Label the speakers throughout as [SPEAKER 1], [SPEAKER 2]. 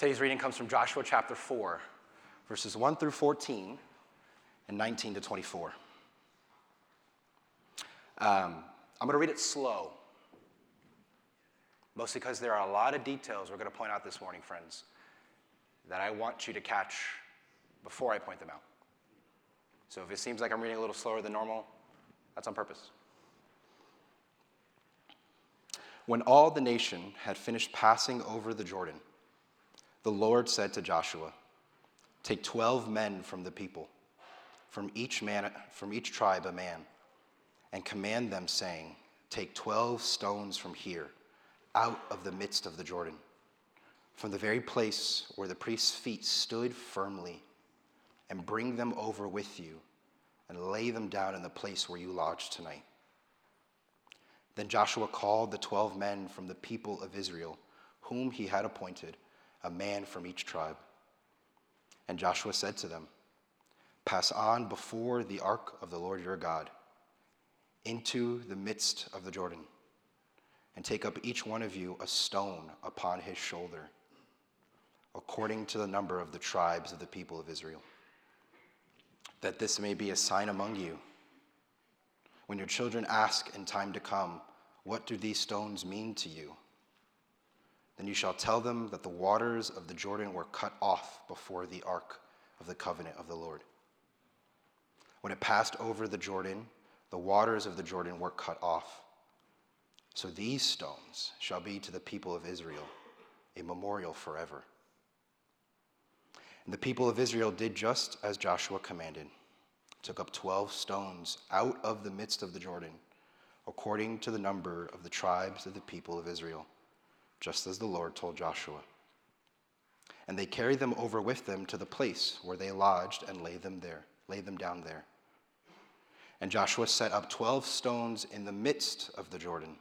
[SPEAKER 1] Today's reading comes from Joshua chapter 4, verses 1 through 14 and 19 to 24. Um, I'm going to read it slow, mostly because there are a lot of details we're going to point out this morning, friends, that I want you to catch before I point them out. So if it seems like I'm reading a little slower than normal, that's on purpose. When all the nation had finished passing over the Jordan, the Lord said to Joshua, Take 12 men from the people, from each, man, from each tribe a man, and command them, saying, Take 12 stones from here, out of the midst of the Jordan, from the very place where the priest's feet stood firmly, and bring them over with you, and lay them down in the place where you lodge tonight. Then Joshua called the 12 men from the people of Israel, whom he had appointed, a man from each tribe. And Joshua said to them, Pass on before the ark of the Lord your God into the midst of the Jordan, and take up each one of you a stone upon his shoulder, according to the number of the tribes of the people of Israel, that this may be a sign among you. When your children ask in time to come, What do these stones mean to you? Then you shall tell them that the waters of the Jordan were cut off before the ark of the covenant of the Lord. When it passed over the Jordan, the waters of the Jordan were cut off. So these stones shall be to the people of Israel a memorial forever. And the people of Israel did just as Joshua commanded, took up 12 stones out of the midst of the Jordan, according to the number of the tribes of the people of Israel just as the Lord told Joshua. And they carried them over with them to the place where they lodged and laid them there, laid them down there. And Joshua set up 12 stones in the midst of the Jordan,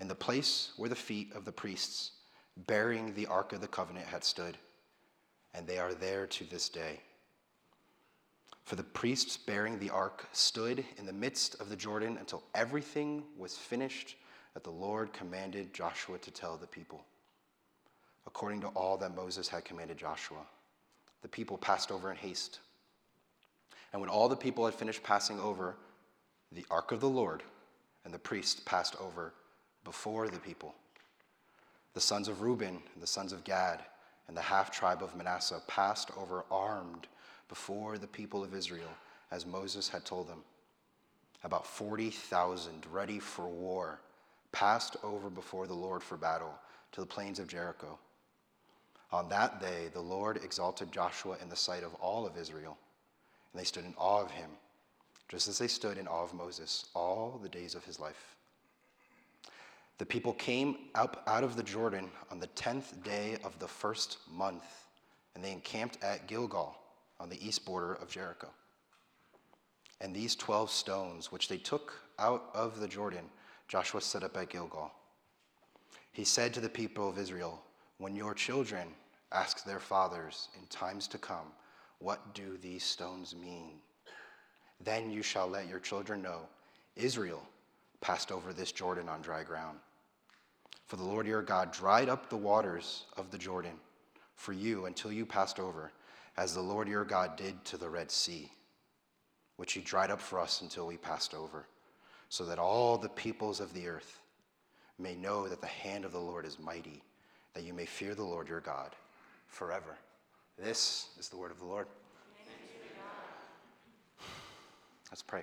[SPEAKER 1] in the place where the feet of the priests bearing the ark of the covenant had stood, and they are there to this day. For the priests bearing the ark stood in the midst of the Jordan until everything was finished that the Lord commanded Joshua to tell the people, according to all that Moses had commanded Joshua. The people passed over in haste. And when all the people had finished passing over, the ark of the Lord and the priest passed over before the people. The sons of Reuben and the sons of Gad and the half tribe of Manasseh passed over armed before the people of Israel, as Moses had told them. About 40,000 ready for war passed over before the Lord for battle to the plains of Jericho. On that day, the Lord exalted Joshua in the sight of all of Israel, and they stood in awe of him, just as they stood in awe of Moses all the days of his life. The people came up out of the Jordan on the tenth day of the first month, and they encamped at Gilgal on the east border of Jericho. And these twelve stones, which they took out of the Jordan, Joshua set up at Gilgal. He said to the people of Israel, When your children ask their fathers in times to come, What do these stones mean? Then you shall let your children know Israel passed over this Jordan on dry ground. For the Lord your God dried up the waters of the Jordan for you until you passed over, as the Lord your God did to the Red Sea, which he dried up for us until we passed over so that all the peoples of the earth may know that the hand of the Lord is mighty, that you may fear the Lord your God forever. This is the word of the Lord. Let's pray.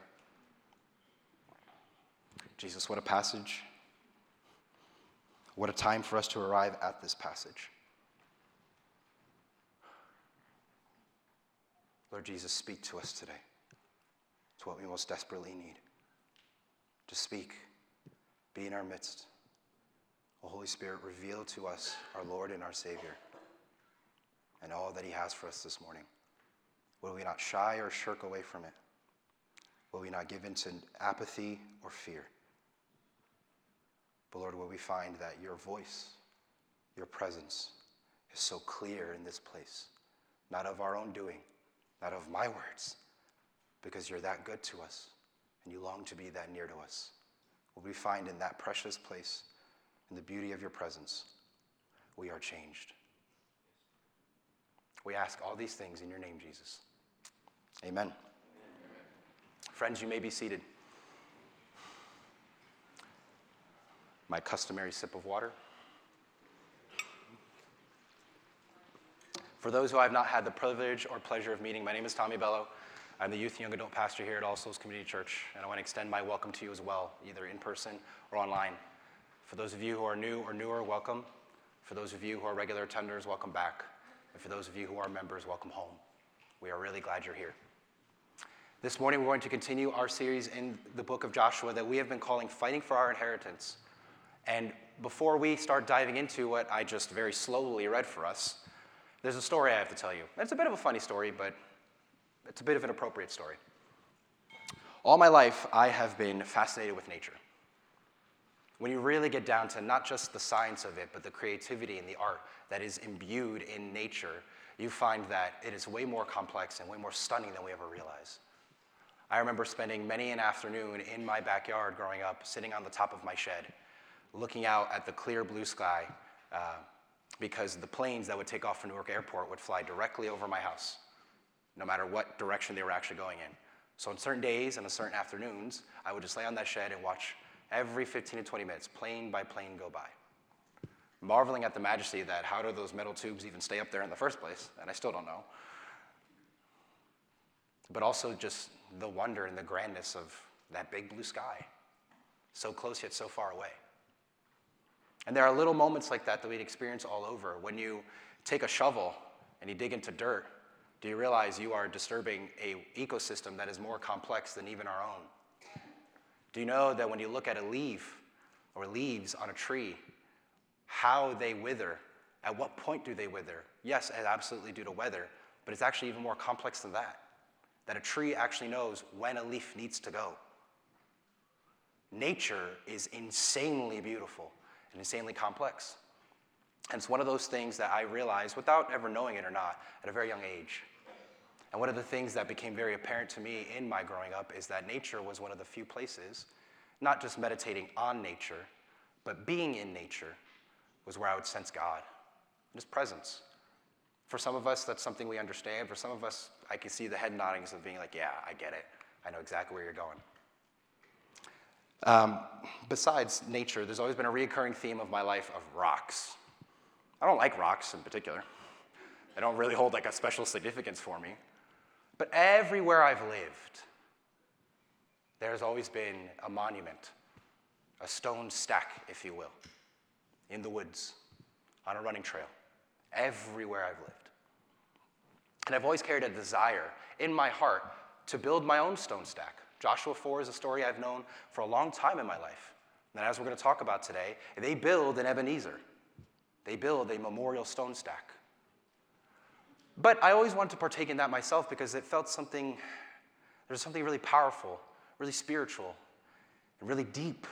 [SPEAKER 1] Jesus, what a passage. What a time for us to arrive at this passage. Lord Jesus, speak to us today. It's what we most desperately need to speak, be in our midst. O Holy Spirit, reveal to us our Lord and our Savior and all that He has for us this morning. Will we not shy or shirk away from it? Will we not give in to apathy or fear? But Lord, will we find that your voice, your presence is so clear in this place, not of our own doing, not of my words, because you're that good to us and you long to be that near to us. Will we find in that precious place, in the beauty of your presence, we are changed.
[SPEAKER 2] We ask all these things in your name, Jesus.
[SPEAKER 1] Amen.
[SPEAKER 2] Friends, you may be seated. My customary sip of water. For those who I have not had the privilege or pleasure of meeting, my name is Tommy Bello. I'm the youth and young adult pastor here at All Souls Community Church, and I want to extend my welcome to you as well, either in person or online. For those of you who are new or newer, welcome. For those of you who are regular attenders, welcome back. And for those of you who are members, welcome home. We are really glad you're here. This morning, we're going to continue our series in the book of Joshua that we have been calling Fighting for Our Inheritance. And before we start diving into what I just very slowly read for us, there's a story I have to tell you. It's a bit of a funny story, but it's a bit of an appropriate story. All my life, I have been fascinated with nature. When you really get down to not just the science of it, but the creativity and the art that is imbued in nature, you find that it is way more complex and way more stunning than we ever realize. I remember spending many an afternoon in my backyard growing up, sitting on the top of my shed, looking out at the clear blue sky, uh, because the planes that would take off from Newark Airport would fly directly over my house, no matter what direction they were actually going in. So on certain days and on certain afternoons, I would just lay on that shed and watch every 15 to 20 minutes, plane by plane go by. Marveling at the majesty of that how do those metal tubes even stay up there in the first place? And I still don't know. But also just the wonder and the grandness of that big blue sky, so close yet so far away. And there are little moments like that that we'd experience all over. When you take a shovel and you dig into dirt, do you realize you are disturbing a ecosystem that is more complex than even our own? Do you know that when you look at a leaf or leaves on a tree, how they wither, at what point do they wither? Yes, absolutely due to weather, but it's actually even more complex than that. That a tree actually knows when a leaf needs to go. Nature is insanely beautiful and insanely complex. And it's one of those things that I realized without ever knowing it or not at a very young age. And one of the things that became very apparent to me in my growing up is that nature was one of the few places, not just meditating on nature, but being in nature was where I would sense God, His presence. For some of us, that's something we understand. For some of us, I can see the head noddings of being like, yeah, I get it. I know exactly where you're going. Um, besides nature, there's always been a recurring theme of my life of rocks. I don't like rocks in particular. They don't really hold like a special significance for me. But everywhere I've lived, there's always been a monument, a stone stack, if you will, in the woods, on a running trail, everywhere I've lived. And I've always carried a desire in my heart to build my own stone stack. Joshua 4 is a story I've known for a long time in my life. And as we're going to talk about today, they build an Ebenezer. They build a memorial stone stack. But I always wanted to partake in that myself because it felt something, there's something really powerful, really spiritual, and really deep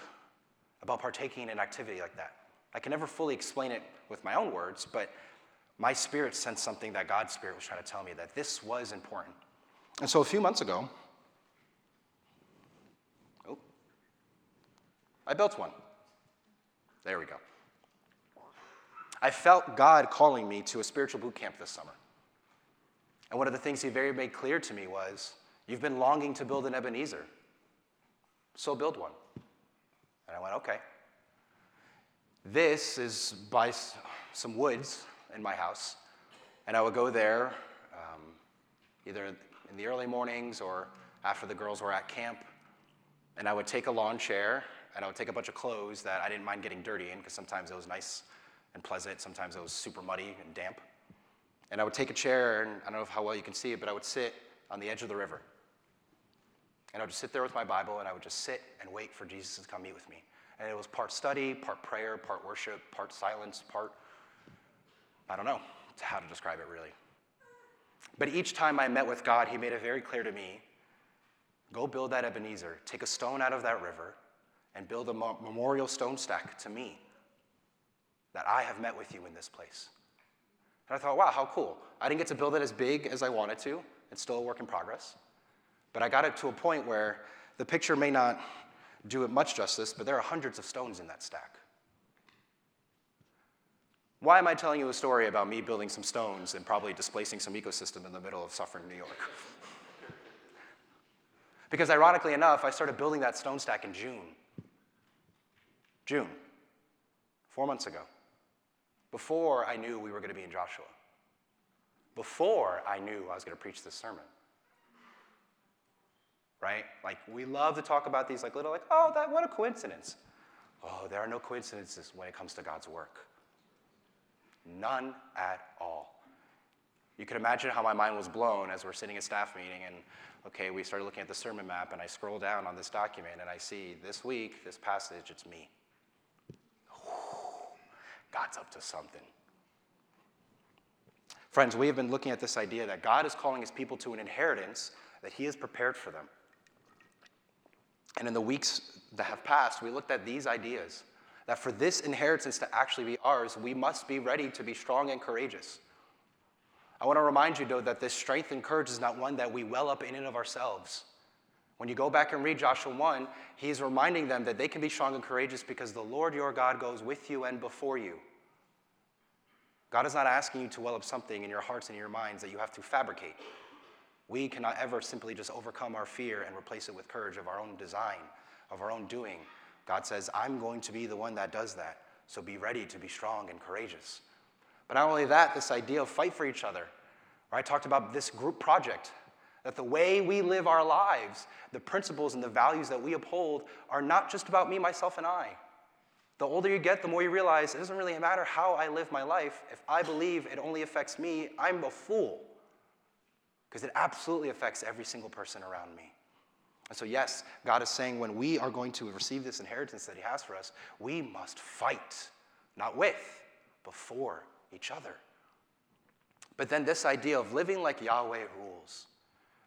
[SPEAKER 2] about partaking in an activity like that. I can never fully explain it with my own words, but my spirit sensed something that God's spirit was trying to tell me that this was important. And so a few months ago, oh, I built one. There we go. I felt God calling me to a spiritual boot camp this summer. And one of the things he very made clear to me was, You've been longing to build an Ebenezer, so build one. And I went, Okay. This is by some woods in my house, and I would go there um, either in the early mornings or after the girls were at camp, and I would take a lawn chair and I would take a bunch of clothes that I didn't mind getting dirty in because sometimes it was nice and pleasant, sometimes it was super muddy and damp. And I would take a chair, and I don't know how well you can see it, but I would sit on the edge of the river. And I would just sit there with my Bible, and I would just sit and wait for Jesus to come meet with me. And it was part study, part prayer, part worship, part silence, part, I don't know how to describe it really. But each time I met with God, He made it very clear to me go build that Ebenezer, take a stone out of that river, and build a memorial stone stack to me that I have met with you in this place. And I thought, wow, how cool. I didn't get to build it as big as I wanted to. It's still a work in progress. But I got it to a point where the picture may not do it much justice, but there are hundreds of stones in that stack. Why am I telling you a story about me building some stones and probably displacing some ecosystem in the middle of Suffern, New York? because ironically enough, I started building that stone stack in June. June, four months ago, before I knew we were going to be in Joshua, before I knew I was going to preach this sermon. Right? Like, we love to talk about these, like, little, like, oh, that, what a coincidence. Oh, there are no coincidences when it comes to God's work. None at all. You can imagine how my mind was blown as we're sitting at staff meeting and okay, we started looking at the sermon map and I scroll down on this document and I see this week, this passage, it's me. God's up to something. Friends, we have been looking at this idea that God is calling his people to an inheritance that he has prepared for them. And in the weeks that have passed, we looked at these ideas that for this inheritance to actually be ours, we must be ready to be strong and courageous. I want to remind you, though, that this strength and courage is not one that we well up in and of ourselves. When you go back and read Joshua 1, he's reminding them that they can be strong and courageous because the Lord your God goes with you and before you. God is not asking you to well up something in your hearts and your minds that you have to fabricate. We cannot ever simply just overcome our fear and replace it with courage of our own design, of our own doing. God says, I'm going to be the one that does that. So be ready to be strong and courageous. But not only that, this idea of fight for each other. Right? I talked about this group project, that the way we live our lives, the principles and the values that we uphold are not just about me, myself, and I. The older you get, the more you realize it doesn't really matter how I live my life. If I believe it only affects me, I'm a fool. Because it absolutely affects every single person around me. And so, yes, God is saying when we are going to receive this inheritance that He has for us, we must fight, not with, but for each other. But then, this idea of living like Yahweh rules,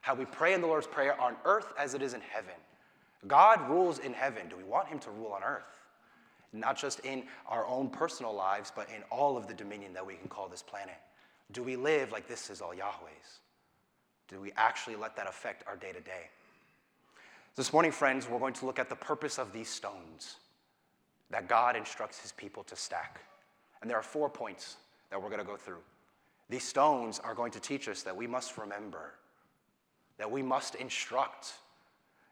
[SPEAKER 2] how we pray in the Lord's Prayer on earth as it is in heaven. God rules in heaven. Do we want Him to rule on earth? Not just in our own personal lives, but in all of the dominion that we can call this planet. Do we live like this is all Yahweh's? Do we actually let that affect our day to day? This morning, friends, we're going to look at the purpose of these stones that God instructs his people to stack. And there are four points that we're going to go through. These stones are going to teach us that we must remember, that we must instruct,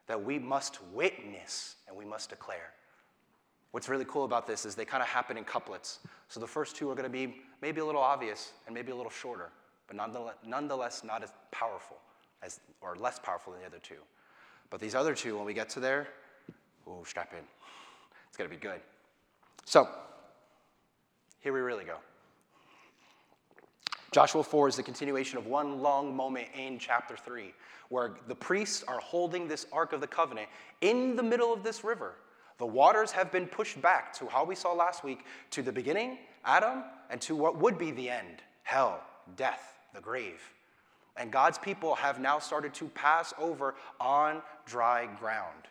[SPEAKER 2] that we must witness, and we must declare. What's really cool about this is they kind of happen in couplets. So the first two are going to be maybe a little obvious and maybe a little shorter, but nonetheless not as powerful as, or less powerful than the other two. But these other two, when we get to there, ooh, strap in. It's going to be good. So, here we really go. Joshua 4 is the continuation of one long moment in chapter 3, where the priests are holding this Ark of the Covenant in the middle of this river. The waters have been pushed back to how we saw last week to the beginning, Adam, and to what would be the end hell, death, the grave. And God's people have now started to pass over on dry ground.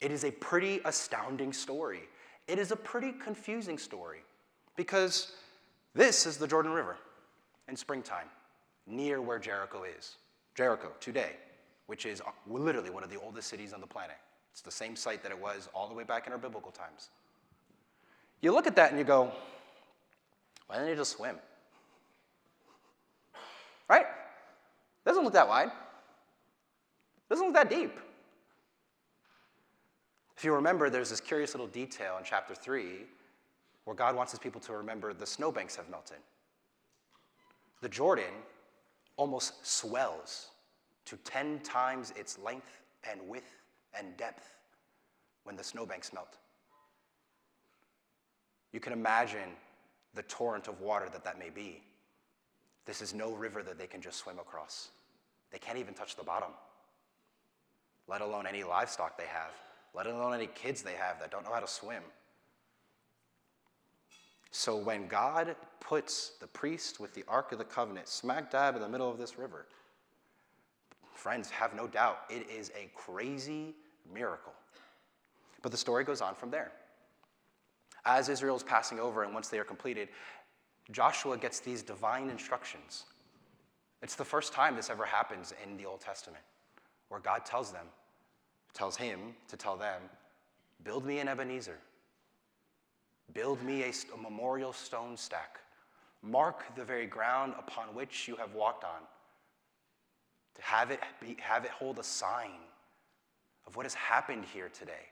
[SPEAKER 2] It is a pretty astounding story. It is a pretty confusing story because this is the Jordan River in springtime, near where Jericho is. Jericho, today, which is uh, literally one of the oldest cities on the planet. It's the same site that it was all the way back in our biblical times. You look at that and you go, why didn't you just swim? Right? Doesn't look that wide. Doesn't look that deep. If you remember, there's this curious little detail in chapter 3 where God wants his people to remember the snowbanks have melted. The Jordan almost swells to 10 times its length and width and depth when the snowbanks melt. You can imagine the torrent of water that that may be. This is no river that they can just swim across. They can't even touch the bottom, let alone any livestock they have, let alone any kids they have that don't know how to swim. So when God puts the priest with the Ark of the Covenant smack dab in the middle of this river, friends, have no doubt, it is a crazy miracle. But the story goes on from there. As Israel is passing over, and once they are completed, Joshua gets these divine instructions it's the first time this ever happens in the Old Testament, where God tells them, tells him to tell them, build me an Ebenezer. Build me a, a memorial stone stack. Mark the very ground upon which you have walked on. To have it, be, have it hold a sign of what has happened here today.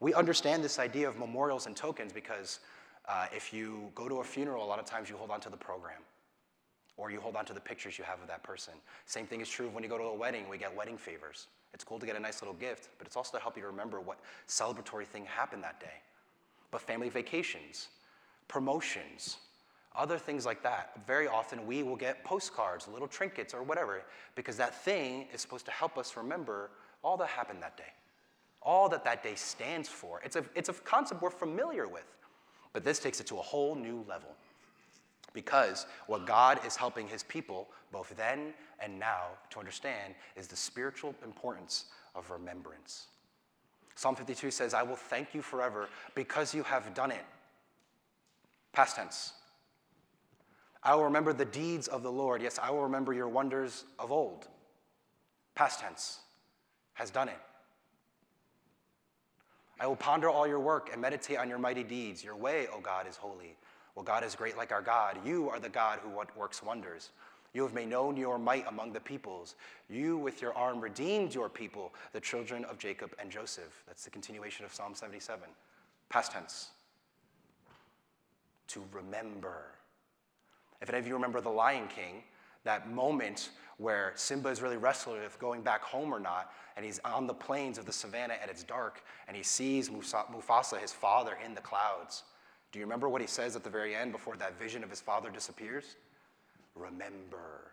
[SPEAKER 2] We understand this idea of memorials and tokens because uh, if you go to a funeral, a lot of times you hold on to the program or you hold on to the pictures you have of that person. Same thing is true when you go to a wedding, we get wedding favors. It's cool to get a nice little gift, but it's also to help you remember what celebratory thing happened that day. But family vacations, promotions, other things like that. Very often we will get postcards, little trinkets, or whatever, because that thing is supposed to help us remember all that happened that day, all that that day stands for. It's a, it's a concept we're familiar with, but this takes it to a whole new level. Because what God is helping his people, both then and now, to understand is the spiritual importance of remembrance. Psalm 52 says, I will thank you forever because you have done it. Past tense. I will remember the deeds of the Lord. Yes, I will remember your wonders of old. Past tense. Has done it. I will ponder all your work and meditate on your mighty deeds. Your way, O God, is holy. Well, God is great like our God. You are the God who works wonders. You have made known your might among the peoples. You, with your arm, redeemed your people, the children of Jacob and Joseph. That's the continuation of Psalm 77. Past tense. To remember. If any of you remember The Lion King, that moment where Simba is really wrestling with going back home or not, and he's on the plains of the savannah and it's dark, and he sees Mufasa, his father, in the clouds. Do you remember what he says at the very end before that vision of his father disappears? Remember.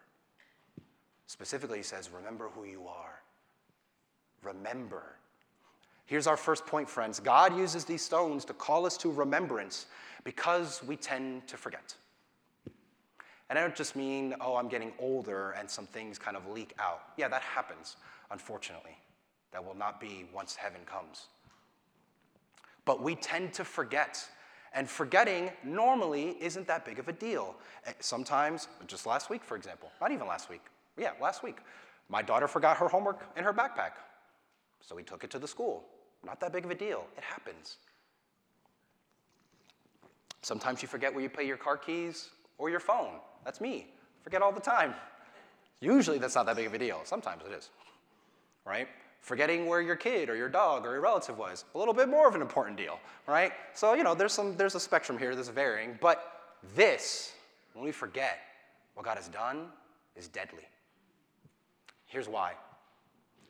[SPEAKER 2] Specifically, he says, Remember who you are. Remember. Here's our first point, friends God uses these stones to call us to remembrance because we tend to forget. And I don't just mean, oh, I'm getting older and some things kind of leak out. Yeah, that happens, unfortunately. That will not be once heaven comes. But we tend to forget and forgetting normally isn't that big of a deal. Eh, sometimes, just last week, for example, not even last week, yeah, last week, my daughter forgot her homework in her backpack. So we took it to the school. Not that big of a deal. It happens. Sometimes you forget where you put your car keys or your phone. That's me. Forget all the time. Usually that's not that big of a deal. Sometimes it is. Right? forgetting where your kid or your dog or your relative was, a little bit more of an important deal, right? So, you know, there's, some, there's a spectrum here, that's varying, but this, when we forget what God has done, is deadly. Here's why.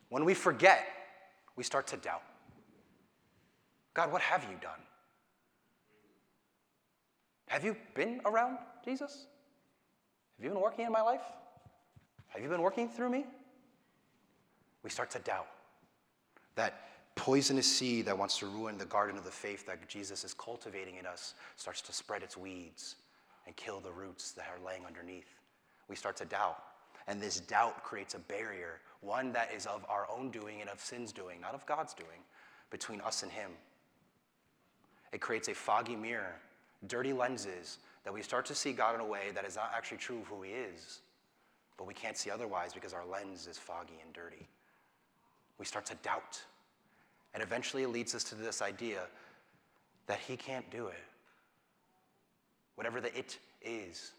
[SPEAKER 2] When we forget, we start to doubt. God, what have you done? Have you been around Jesus? Have you been working in my life? Have you been working through me? We start to doubt that poisonous seed that wants to ruin the garden of the faith that Jesus is cultivating in us starts to spread its weeds and kill the roots that are laying underneath. We start to doubt. And this doubt creates a barrier, one that is of our own doing and of sin's doing, not of God's doing, between us and Him. It creates a foggy mirror, dirty lenses, that we start to see God in a way that is not actually true of who He is. But we can't see otherwise because our lens is foggy and dirty we start to doubt. And eventually it leads us to this idea that he can't do it. Whatever the it is.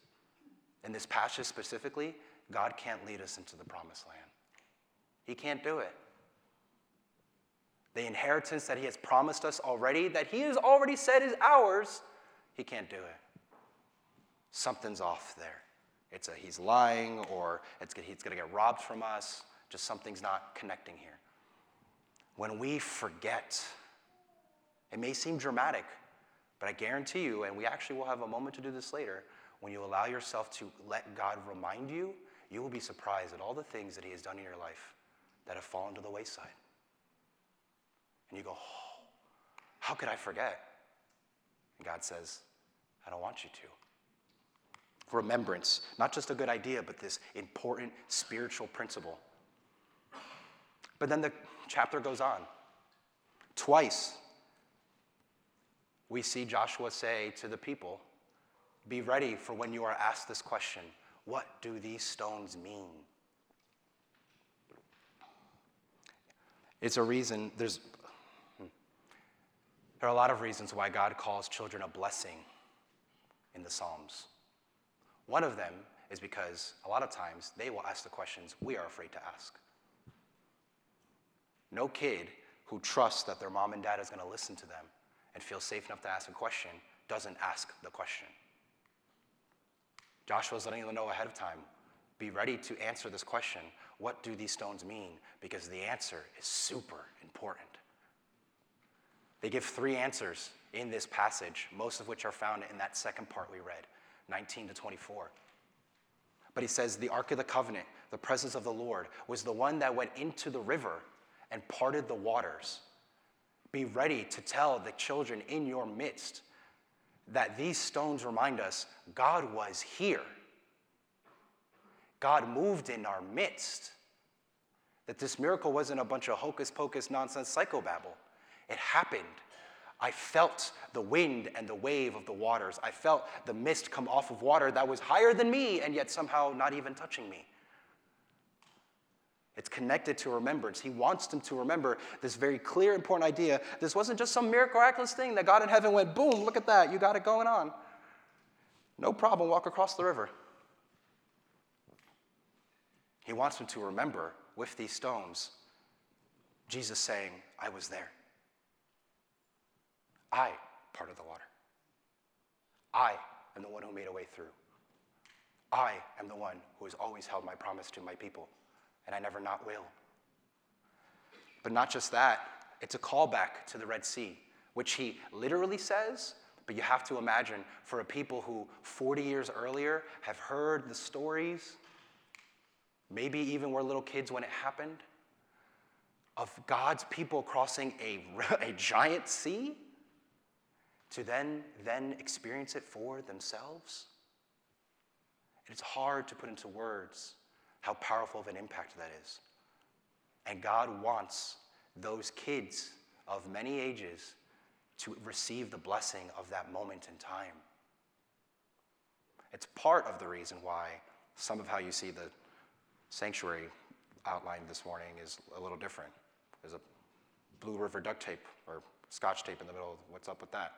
[SPEAKER 2] In this passage specifically, God can't lead us into the promised land. He can't do it. The inheritance that he has promised us already, that he has already said is ours, he can't do it. Something's off there. It's a he's lying or it's, he's going to get robbed from us. Just something's not connecting here when we forget. It may seem dramatic, but I guarantee you, and we actually will have a moment to do this later, when you allow yourself to let God remind you, you will be surprised at all the things that He has done in your life that have fallen to the wayside. And you go, oh, how could I forget? God says, I don't want you to. Remembrance, not just a good idea, but this important spiritual principle. But then the chapter goes on. Twice, we see Joshua say to the people, Be ready for when you are asked this question What do these stones mean? It's a reason, there's. There are a lot of reasons why God calls children a blessing in the Psalms. One of them is because a lot of times they will ask the questions we are afraid to ask. No kid who trusts that their mom and dad is going to listen to them and feel safe enough to ask a question doesn't ask the question. Joshua's letting them know ahead of time be ready to answer this question what do these stones mean? Because the answer is super important. They give three answers in this passage, most of which are found in that second part we read, 19 to 24. But he says, The Ark of the Covenant, the presence of the Lord, was the one that went into the river and parted the waters. Be ready to tell the children in your midst that these stones remind us God was here. God moved in our midst. That this miracle wasn't a bunch of hocus pocus nonsense psychobabble. It happened. I felt the wind and the wave of the waters. I felt the mist come off of water that was higher than me and yet somehow not even touching me. It's connected to remembrance. He wants them to remember this very clear, important idea. This wasn't just some miraculous thing that God in heaven went, boom, look at that, you got it going on. No problem, walk across the river. He wants them to remember with these stones Jesus saying, I was there. I parted the water. I am the one who made a way through. I am the one who has always held my promise to my people and I never not will. But not just that, it's a callback to the Red Sea, which he literally says, but you have to imagine for a people who 40 years earlier have heard the stories, maybe even were little kids when it happened, of God's people crossing a, a giant sea to then, then experience it for themselves. It's hard to put into words how powerful of an impact that is. And God wants those kids of many ages to receive the blessing of that moment in time. It's part of the reason why some of how you see the sanctuary outlined this morning is a little different. There's a Blue River duct tape or scotch tape in the middle. What's up with that?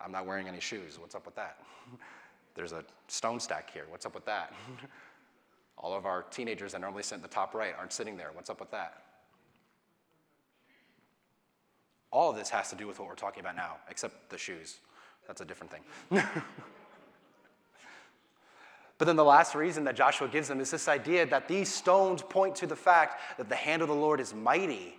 [SPEAKER 2] I'm not wearing any shoes. What's up with that? There's a stone stack here. What's up with that? All of our teenagers that normally sit in the top right aren't sitting there. What's up with that? All of this has to do with what we're talking about now, except the shoes. That's a different thing. but then the last reason that Joshua gives them is this idea that these stones point to the fact that the hand of the Lord is mighty.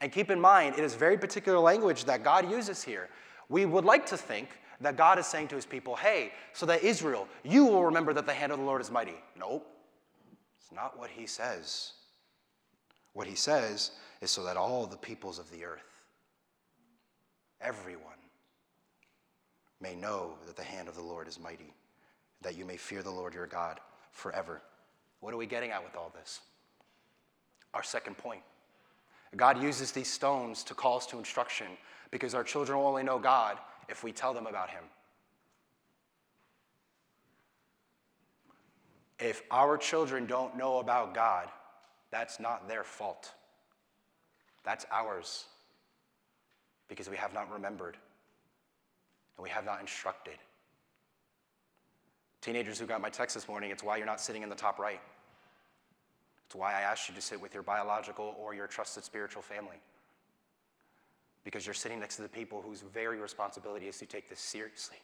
[SPEAKER 2] And keep in mind, it is very particular language that God uses here. We would like to think that God is saying to his people, hey, so that Israel, you will remember that the hand of the Lord is mighty. Nope. It's not what he says. What he says is so that all the peoples of the earth, everyone, may know that the hand of the Lord is mighty, that you may fear the Lord your God forever. What are we getting at with all this? Our second point. God uses these stones to call us to instruction because our children will only know God if we tell them about him. If our children don't know about God, that's not their fault. That's ours because we have not remembered and we have not instructed. Teenagers who got my text this morning, it's why you're not sitting in the top right. It's why I asked you to sit with your biological or your trusted spiritual family because you're sitting next to the people whose very responsibility is to take this seriously.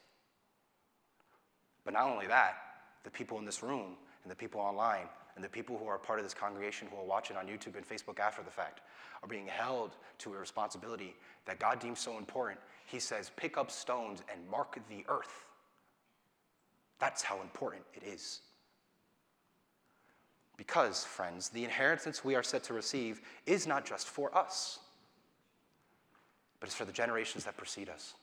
[SPEAKER 2] But not only that, the people in this room and the people online and the people who are part of this congregation who will watch it on YouTube and Facebook after the fact are being held to a responsibility that God deems so important. He says, pick up stones and mark the earth. That's how important it is. Because, friends, the inheritance we are set to receive is not just for us but it's for the generations that precede us.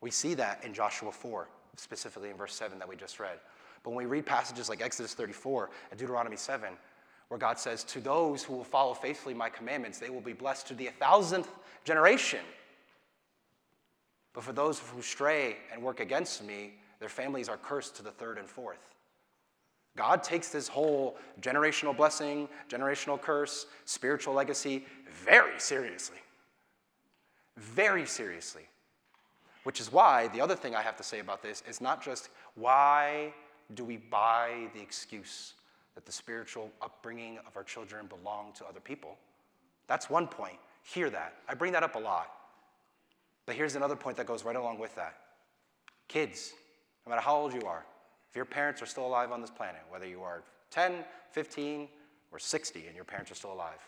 [SPEAKER 2] We see that in Joshua 4, specifically in verse 7 that we just read. But when we read passages like Exodus 34 and Deuteronomy 7, where God says, To those who will follow faithfully my commandments, they will be blessed to the thousandth generation. But for those who stray and work against me, their families are cursed to the third and fourth. God takes this whole generational blessing, generational curse, spiritual legacy very seriously. Very seriously. Which is why the other thing I have to say about this is not just why do we buy the excuse that the spiritual upbringing of our children belong to other people? That's one point. Hear that. I bring that up a lot. But here's another point that goes right along with that. Kids, no matter how old you are, if your parents are still alive on this planet, whether you are 10, 15, or 60 and your parents are still alive,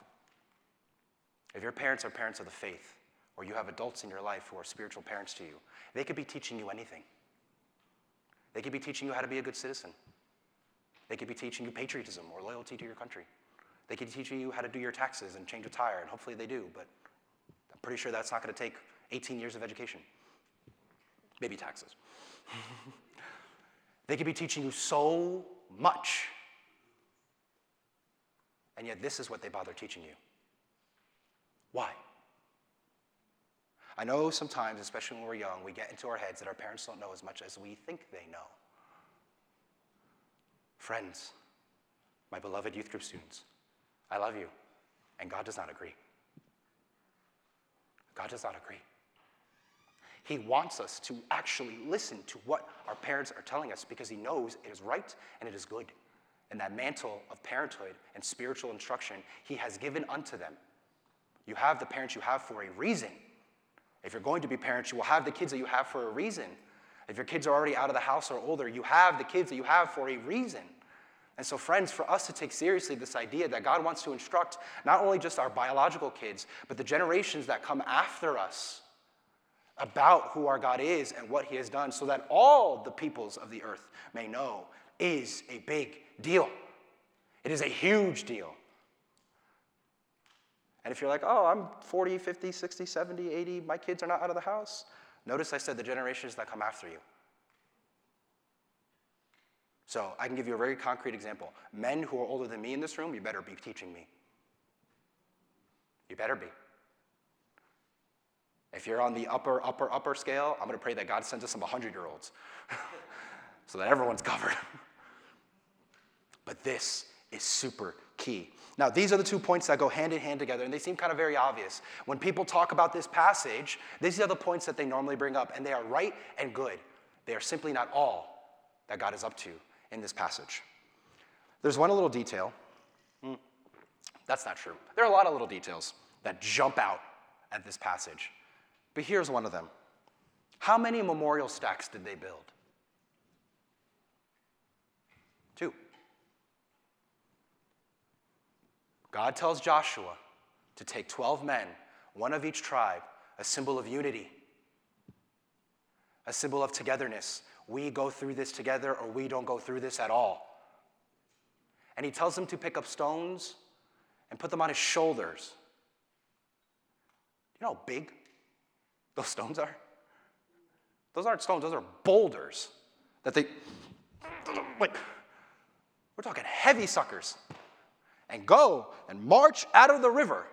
[SPEAKER 2] if your parents are parents of the faith, or you have adults in your life who are spiritual parents to you, they could be teaching you anything. They could be teaching you how to be a good citizen. They could be teaching you patriotism or loyalty to your country. They could be teaching you how to do your taxes and change a tire, and hopefully they do, but I'm pretty sure that's not going to take 18 years of education. Maybe taxes. they could be teaching you so much, and yet this is what they bother teaching you. Why? I know sometimes, especially when we're young, we get into our heads that our parents don't know as much as we think they know. Friends, my beloved youth group students, I love you, and God does not agree. God does not agree. He wants us to actually listen to what our parents are telling us because He knows it is right and it is good. And that mantle of parenthood and spiritual instruction He has given unto them. You have the parents you have for a reason. If you're going to be parents, you will have the kids that you have for a reason. If your kids are already out of the house or older, you have the kids that you have for a reason. And so, friends, for us to take seriously this idea that God wants to instruct not only just our biological kids, but the generations that come after us about who our God is and what He has done, so that all the peoples of the earth may know, is a big deal. It is a huge deal. And if you're like, oh, I'm 40, 50, 60, 70, 80, my kids are not out of the house, notice I said the generations that come after you. So I can give you a very concrete example. Men who are older than me in this room, you better be teaching me. You better be. If you're on the upper, upper, upper scale, I'm going to pray that God sends us some 100 year olds so that everyone's covered. but this is super key. Now, these are the two points that go hand in hand together, and they seem kind of very obvious. When people talk about this passage, these are the points that they normally bring up, and they are right and good. They are simply not all that God is up to in this passage. There's one little detail. Mm, that's not true. There are a lot of little details that jump out at this passage. But here's one of them How many memorial stacks did they build? Two. God tells Joshua to take 12 men, one of each tribe, a symbol of unity, a symbol of togetherness. We go through this together or we don't go through this at all. And he tells them to pick up stones and put them on his shoulders. You know how big those stones are? Those aren't stones, those are boulders that they, like, we're talking heavy suckers and go and march out of the river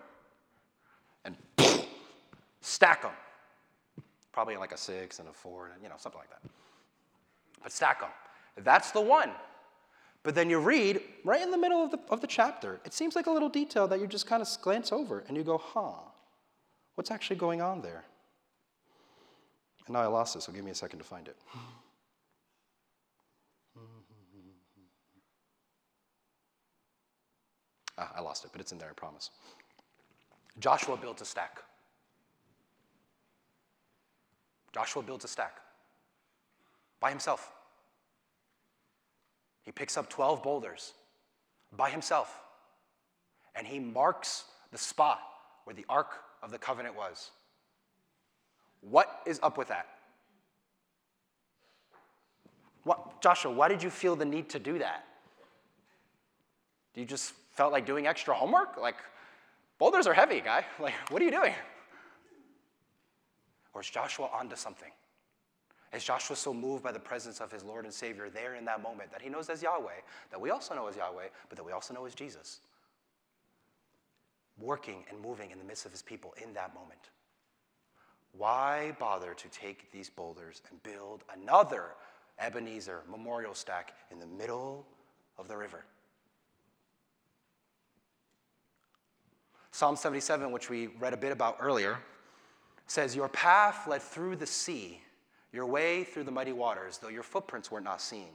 [SPEAKER 2] and stack them. Probably like a six and a four, and you know, something like that. But stack them. That's the one. But then you read right in the middle of the, of the chapter, it seems like a little detail that you just kind of glance over and you go, huh, what's actually going on there? And now I lost it, so give me a second to find it. Ah, I lost it, but it's in there, I promise. Joshua builds a stack. Joshua builds a stack by himself. He picks up 12 boulders by himself and he marks the spot where the Ark of the Covenant was. What is up with that? What, Joshua, why did you feel the need to do that? Do you just felt like doing extra homework? Like, boulders are heavy, guy. Like, what are you doing? Or is Joshua onto something? Is Joshua so moved by the presence of his Lord and Savior there in that moment that he knows as Yahweh, that we also know as Yahweh, but that we also know as Jesus? Working and moving in the midst of his people in that moment. Why bother to take these boulders and build another Ebenezer memorial stack in the middle of the river? Psalm 77, which we read a bit about earlier, says, Your path led through the sea, your way through the mighty waters, though your footprints were not seen.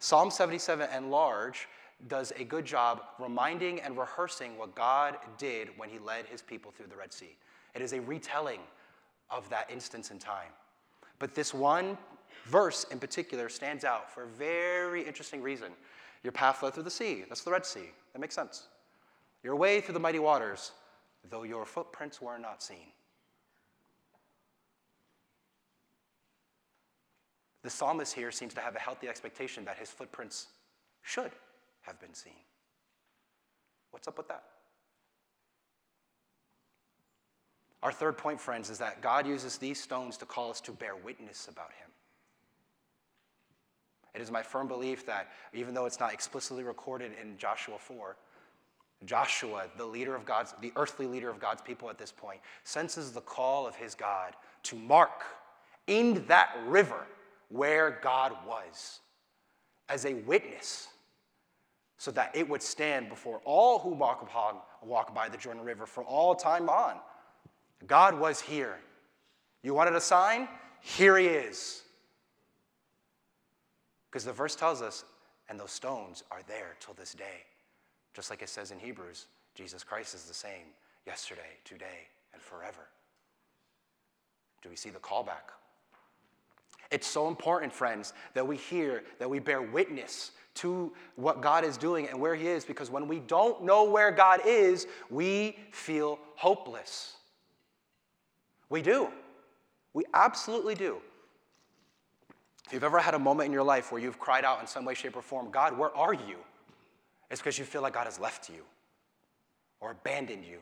[SPEAKER 2] Psalm 77 and large does a good job reminding and rehearsing what God did when he led his people through the Red Sea. It is a retelling of that instance in time. But this one verse in particular stands out for a very interesting reason. Your path led through the sea. That's the Red Sea. That makes sense. Your way through the mighty waters, though your footprints were not seen. The psalmist here seems to have a healthy expectation that his footprints should have been seen. What's up with that? Our third point, friends, is that God uses these stones to call us to bear witness about him. It is my firm belief that even though it's not explicitly recorded in Joshua 4, Joshua, the leader of God's, the earthly leader of God's people at this point, senses the call of his God to mark in that river where God was as a witness so that it would stand before all who walk, upon, walk by the Jordan River for all time on. God was here. You wanted a sign? Here he is. Because the verse tells us, and those stones are there till this day. Just like it says in Hebrews, Jesus Christ is the same yesterday, today, and forever. Do we see the callback? It's so important, friends, that we hear, that we bear witness to what God is doing and where He is, because when we don't know where God is, we feel hopeless. We do. We absolutely do. If you've ever had a moment in your life where you've cried out in some way, shape, or form, God, where are you? It's because you feel like God has left you, or abandoned you,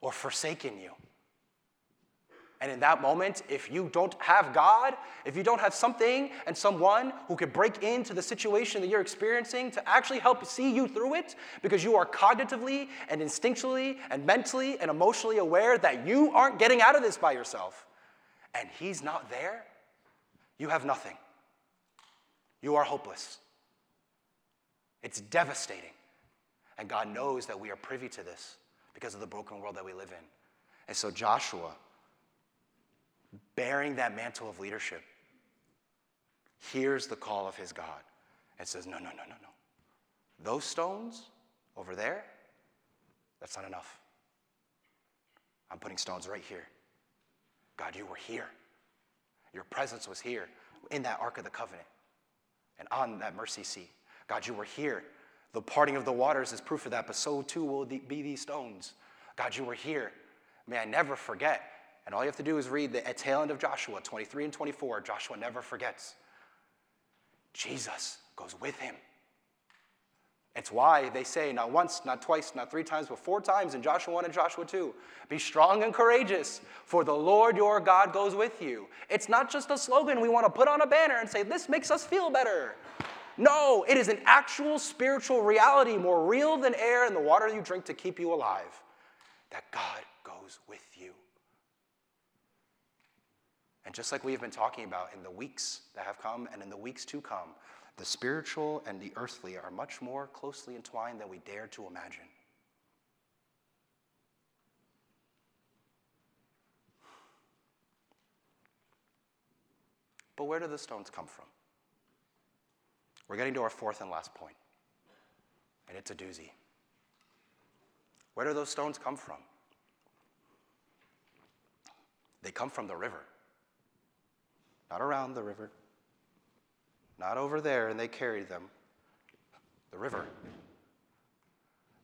[SPEAKER 2] or forsaken you. And in that moment, if you don't have God, if you don't have something and someone who could break into the situation that you're experiencing to actually help see you through it, because you are cognitively and instinctually and mentally and emotionally aware that you aren't getting out of this by yourself, and He's not there, you have nothing. You are hopeless. It's devastating. And God knows that we are privy to this because of the broken world that we live in. And so Joshua, bearing that mantle of leadership, hears the call of his God and says, No, no, no, no, no. Those stones over there, that's not enough. I'm putting stones right here. God, you were here. Your presence was here in that Ark of the Covenant and on that mercy seat. God, you were here. The parting of the waters is proof of that, but so too will be these stones. God, you were here. May I never forget and all you have to do is read the tail end of Joshua 23 and 24. Joshua never forgets. Jesus goes with him. It's why they say not once, not twice, not three times, but four times in Joshua 1 and Joshua 2 Be strong and courageous, for the Lord your God goes with you. It's not just a slogan we want to put on a banner and say, This makes us feel better. No, it is an actual spiritual reality, more real than air and the water you drink to keep you alive, that God goes with you. And just like we have been talking about in the weeks that have come and in the weeks to come, the spiritual and the earthly are much more closely entwined than we dare to imagine. But where do the stones come from? We're getting to our fourth and last point, and it's a doozy. Where do those stones come from? They come from the river not around the river, not over there, and they carried them. The river.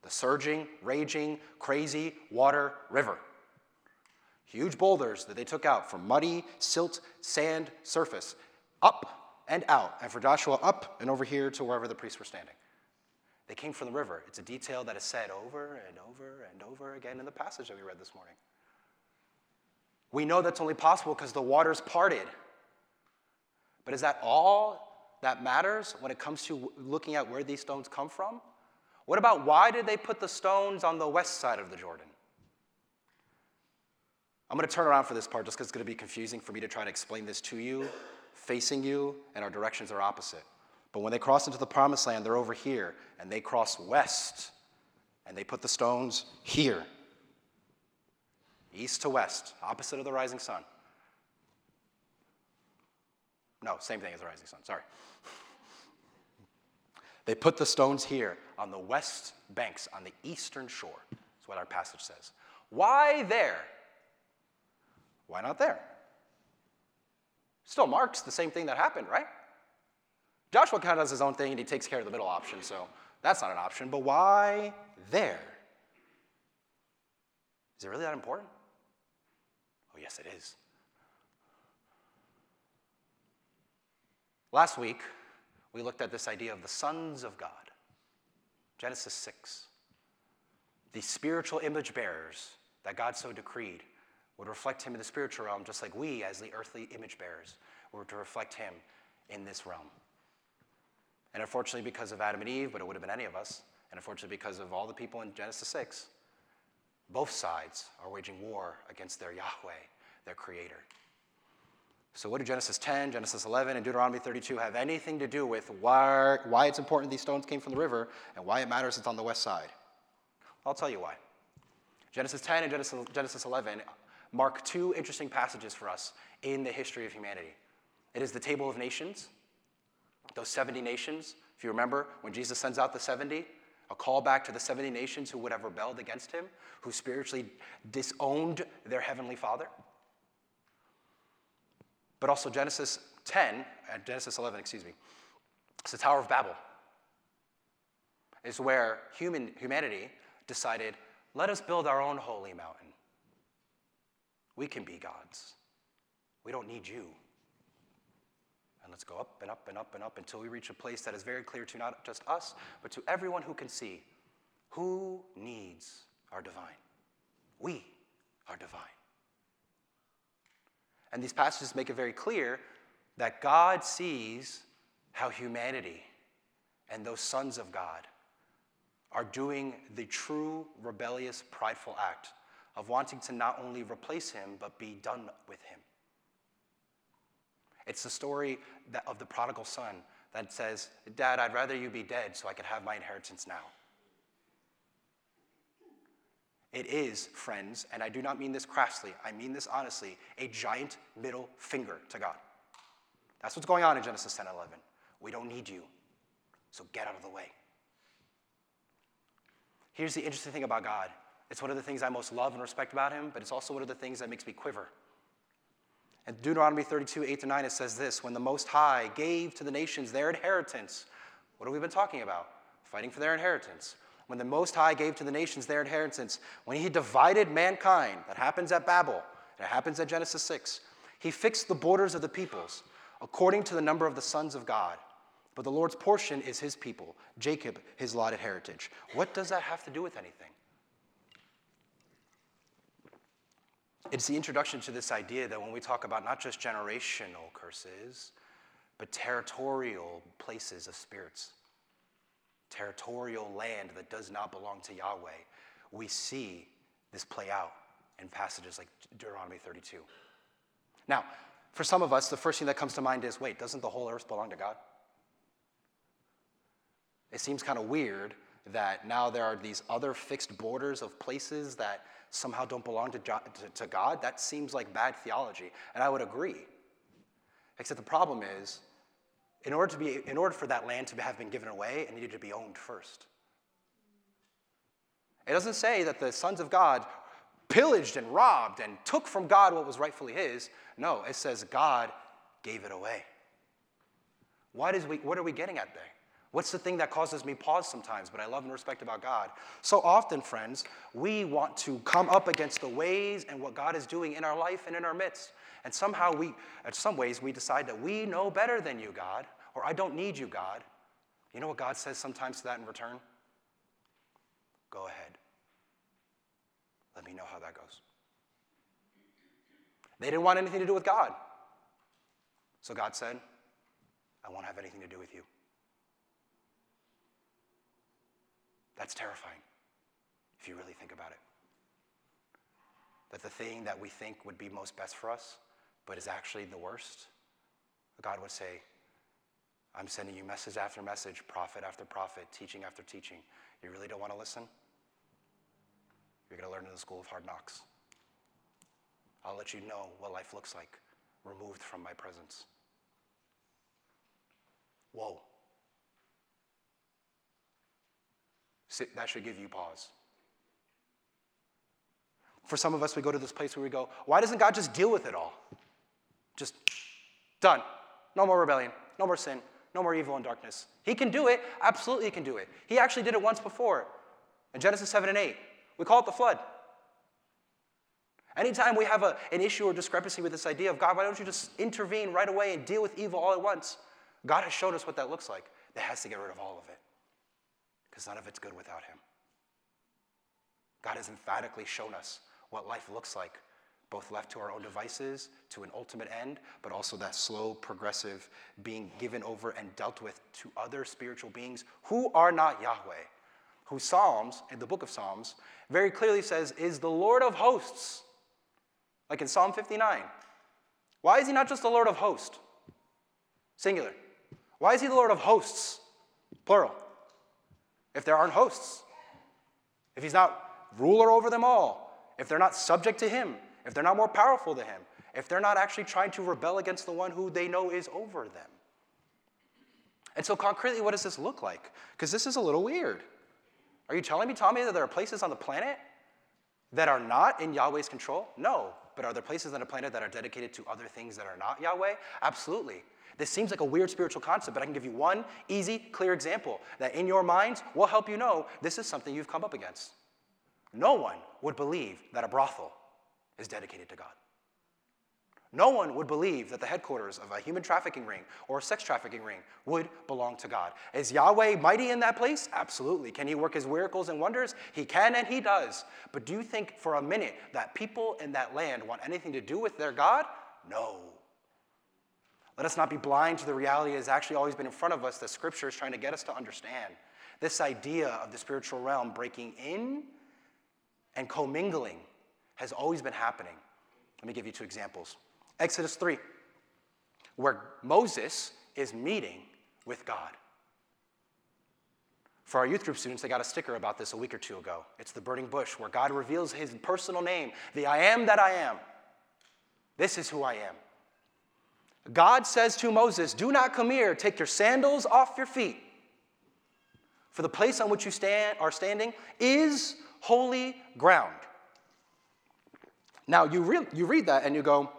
[SPEAKER 2] The surging, raging, crazy water river. Huge boulders that they took out from muddy, silt, sand surface, up and out, and for Joshua, up and over here to wherever the priests were standing. They came from the river. It's a detail that is said over and over and over again in the passage that we read this morning. We know that's only possible because the waters parted. But is that all that matters when it comes to looking at where these stones come from? What about why did they put the stones on the west side of the Jordan? I'm going to turn around for this part just because it's going to be confusing for me to try to explain this to you, facing you, and our directions are opposite. But when they cross into the promised land, they're over here, and they cross west, and they put the stones here. east to west, opposite of the rising sun. No, same thing as the rising sun, sorry. They put the stones here on the west banks, on the eastern shore. That's what our passage says. Why there? Why not there? Still marks the same thing that happened, right? Joshua kind of does his own thing and he takes care of the middle option, so that's not an option. But why there? Is it really that important? Oh, yes, it is. Last week, we looked at this idea of the sons of God. Genesis 6. The spiritual image bearers that God so decreed would reflect him in the spiritual realm, just like we, as the earthly image bearers, were to reflect him in this realm. And unfortunately, because of Adam and Eve, but it would have been any of us, and unfortunately, because of all the people in Genesis 6, both sides are waging war against their Yahweh, their creator. So, what do Genesis 10, Genesis 11, and Deuteronomy 32 have anything to do with why, why it's important these stones came from the river and why it matters it's on the west side? I'll tell you why. Genesis 10 and Genesis, Genesis 11 mark two interesting passages for us in the history of humanity. It is the Table of Nations, those 70 nations. If you remember, when Jesus sends out the 70, a call back to the 70 nations who would have rebelled against him, who spiritually disowned their heavenly Father. But also Genesis 10, and Genesis 11, excuse me, it's the Tower of Babel. Is where human, humanity decided, let us build our own holy mountain. We can be gods. We don't need you. And let's go up and up and up and up until we reach a place that is very clear to not just us, but to everyone who can see who needs our divine. We are divine. And these passages make it very clear that God sees how humanity and those sons of God are doing the true rebellious, prideful act of wanting to not only replace him, but be done with him. It's the story of the prodigal son that says, Dad, I'd rather you be dead so I could have my inheritance now. It is, friends, and I do not mean this crassly, I mean this honestly, a giant middle finger to God. That's what's going on in Genesis 10 11. We don't need you, so get out of the way. Here's the interesting thing about God it's one of the things I most love and respect about him, but it's also one of the things that makes me quiver. In Deuteronomy 32, 8 to 9, it says this When the Most High gave to the nations their inheritance, what have we been talking about? Fighting for their inheritance. When the Most High gave to the nations their inheritance, when he divided mankind, that happens at Babel, and it happens at Genesis 6, he fixed the borders of the peoples according to the number of the sons of God. But the Lord's portion is his people, Jacob, his allotted heritage. What does that have to do with anything? It's the introduction to this idea that when we talk about not just generational curses, but territorial places of spirits, territorial land that does not belong to Yahweh, we see this play out in passages like Deuteronomy 32. Now, for some of us, the first thing that comes to mind is wait, doesn't the whole earth belong to God? It seems kind of weird that now there are these other fixed borders of places that somehow don't belong to, to, God, that seems like bad theology. And I would agree. Except the problem is, in order, to be, in order for that land to have been given away, it needed to be owned first. It doesn't say that the sons of God pillaged and robbed and took from God what was rightfully his. No, it says God gave it away. What, is we, what are we getting at there? What's the thing that causes me pause sometimes, but I love and respect about God? So often, friends, we want to come up against the ways and what God is doing in our life and in our midst. And somehow we, in some ways, we decide that we know better than you, God, or I don't need you, God. You know what God says sometimes to that in return? Go ahead. Let me know how that goes. They didn't want anything to do with God. So God said, I won't have anything to do with you. That's terrifying if you really think about it. That the thing that we think would be most best for us, but is actually the worst, God would say, I'm sending you message after message, prophet after prophet, teaching after teaching. You really don't want to listen? You're going to learn in the school of hard knocks. I'll let you know what life looks like removed from my presence. Whoa. Sit- That should give you pause. For some of us, we go to this place where we go, why doesn't God just deal with it all? Just done. No more rebellion, no more sin, no more evil and darkness. He can do it. Absolutely, he can do it. He actually did it once before in Genesis 7 and 8. We call it the flood. Anytime we have a, an issue or discrepancy with this idea of God, why don't you just intervene right away and deal with evil all at once? God has shown us what that looks like. That has to get rid of all of it because none of it's good without Him. God has emphatically shown us what life looks like, both left to our own devices, to an ultimate end, but also that slow, progressive being given over and dealt with to other spiritual beings who are not Yahweh, who Psalms, in the book of Psalms, very clearly says is the Lord of hosts, like in Psalm 59. Why is he not just the Lord of hosts? Singular. Why is he the Lord of hosts? Plural. If there aren't hosts, if he's not ruler over them all, if they're not subject to him, if they're not more powerful than him, if they're not actually trying to rebel against the one who they know is over them. And so, concretely, what does this look like? Because this is a little weird. Are you telling me, Tommy, that there are places on the planet that are not in Yahweh's control? No. But are there places on the planet that are dedicated to other things that are not Yahweh? Absolutely. This seems like a weird spiritual concept, but I can give you one easy, clear example that in your minds will help you know this is something you've come up against. No one would believe that a brothel is dedicated to God. No one would believe that the headquarters of a human trafficking ring or a sex trafficking ring would belong to God. Is Yahweh mighty in that place? Absolutely. Can he work his miracles and wonders? He can and he does. But do you think for a minute that people in that land want anything to do with their God? No. Let us not be blind to the reality that has actually always been in front of us that Scripture is trying to get us to understand. This idea of the spiritual realm breaking in and commingling has always been happening. Let me give you two examples. Exodus 3, where Moses is meeting with God. For our youth group students, they got a sticker about this a week or two ago. It's the burning bush, where God reveals his personal name, the I am that I am. This is who I am. God says to Moses, Do not come here, take your sandals off your feet. For the place on which you stand, are standing is holy ground. Now, you, re- you read that and you go,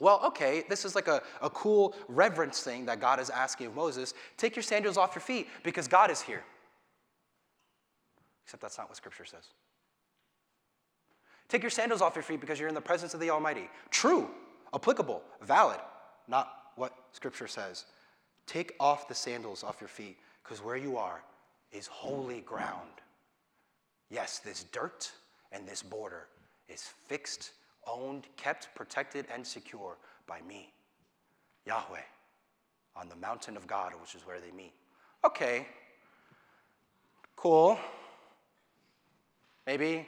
[SPEAKER 2] well, okay, this is like a, a cool reverence thing that God is asking of Moses. Take your sandals off your feet because God is here. Except that's not what Scripture says. Take your sandals off your feet because you're in the presence of the Almighty. True, applicable, valid, not what Scripture says. Take off the sandals off your feet because where you are is holy ground. Yes, this dirt and this border is fixed owned, kept, protected, and secure by me, Yahweh, on the mountain of God, which is where they meet. Okay, cool. Maybe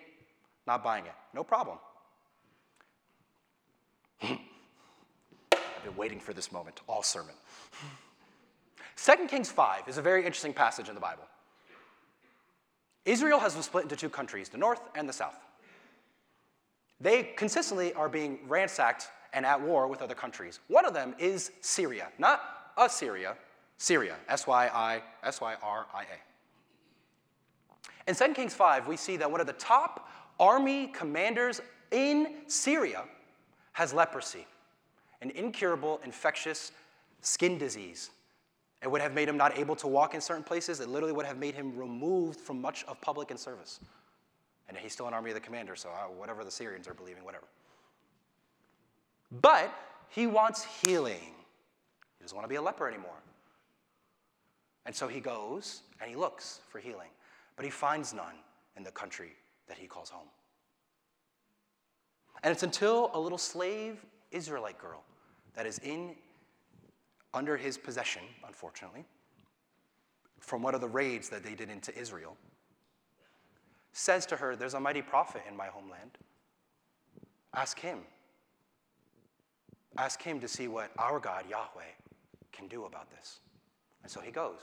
[SPEAKER 2] not buying it. No problem. I've been waiting for this moment all sermon. 2 Kings 5 is a very interesting passage in the Bible. Israel has been split into two countries, the north and the south. They consistently are being ransacked and at war with other countries. One of them is Syria, not Assyria, Syria, S Y I S Y R I A. In 2 Kings 5, we see that one of the top army commanders in Syria has leprosy, an incurable infectious skin disease. It would have made him not able to walk in certain places. It literally would have made him removed from much of public and service. And he's still an army of the commander, so whatever the Syrians are believing, whatever. But he wants healing. He doesn't want to be a leper anymore. And so he goes and he looks for healing, but he finds none in the country that he calls home. And it's until a little slave Israelite girl that is in under his possession, unfortunately, from one of the raids that they did into Israel, says to her, There's a mighty prophet in my homeland. Ask him. Ask him to see what our God, Yahweh, can do about this. And so he goes.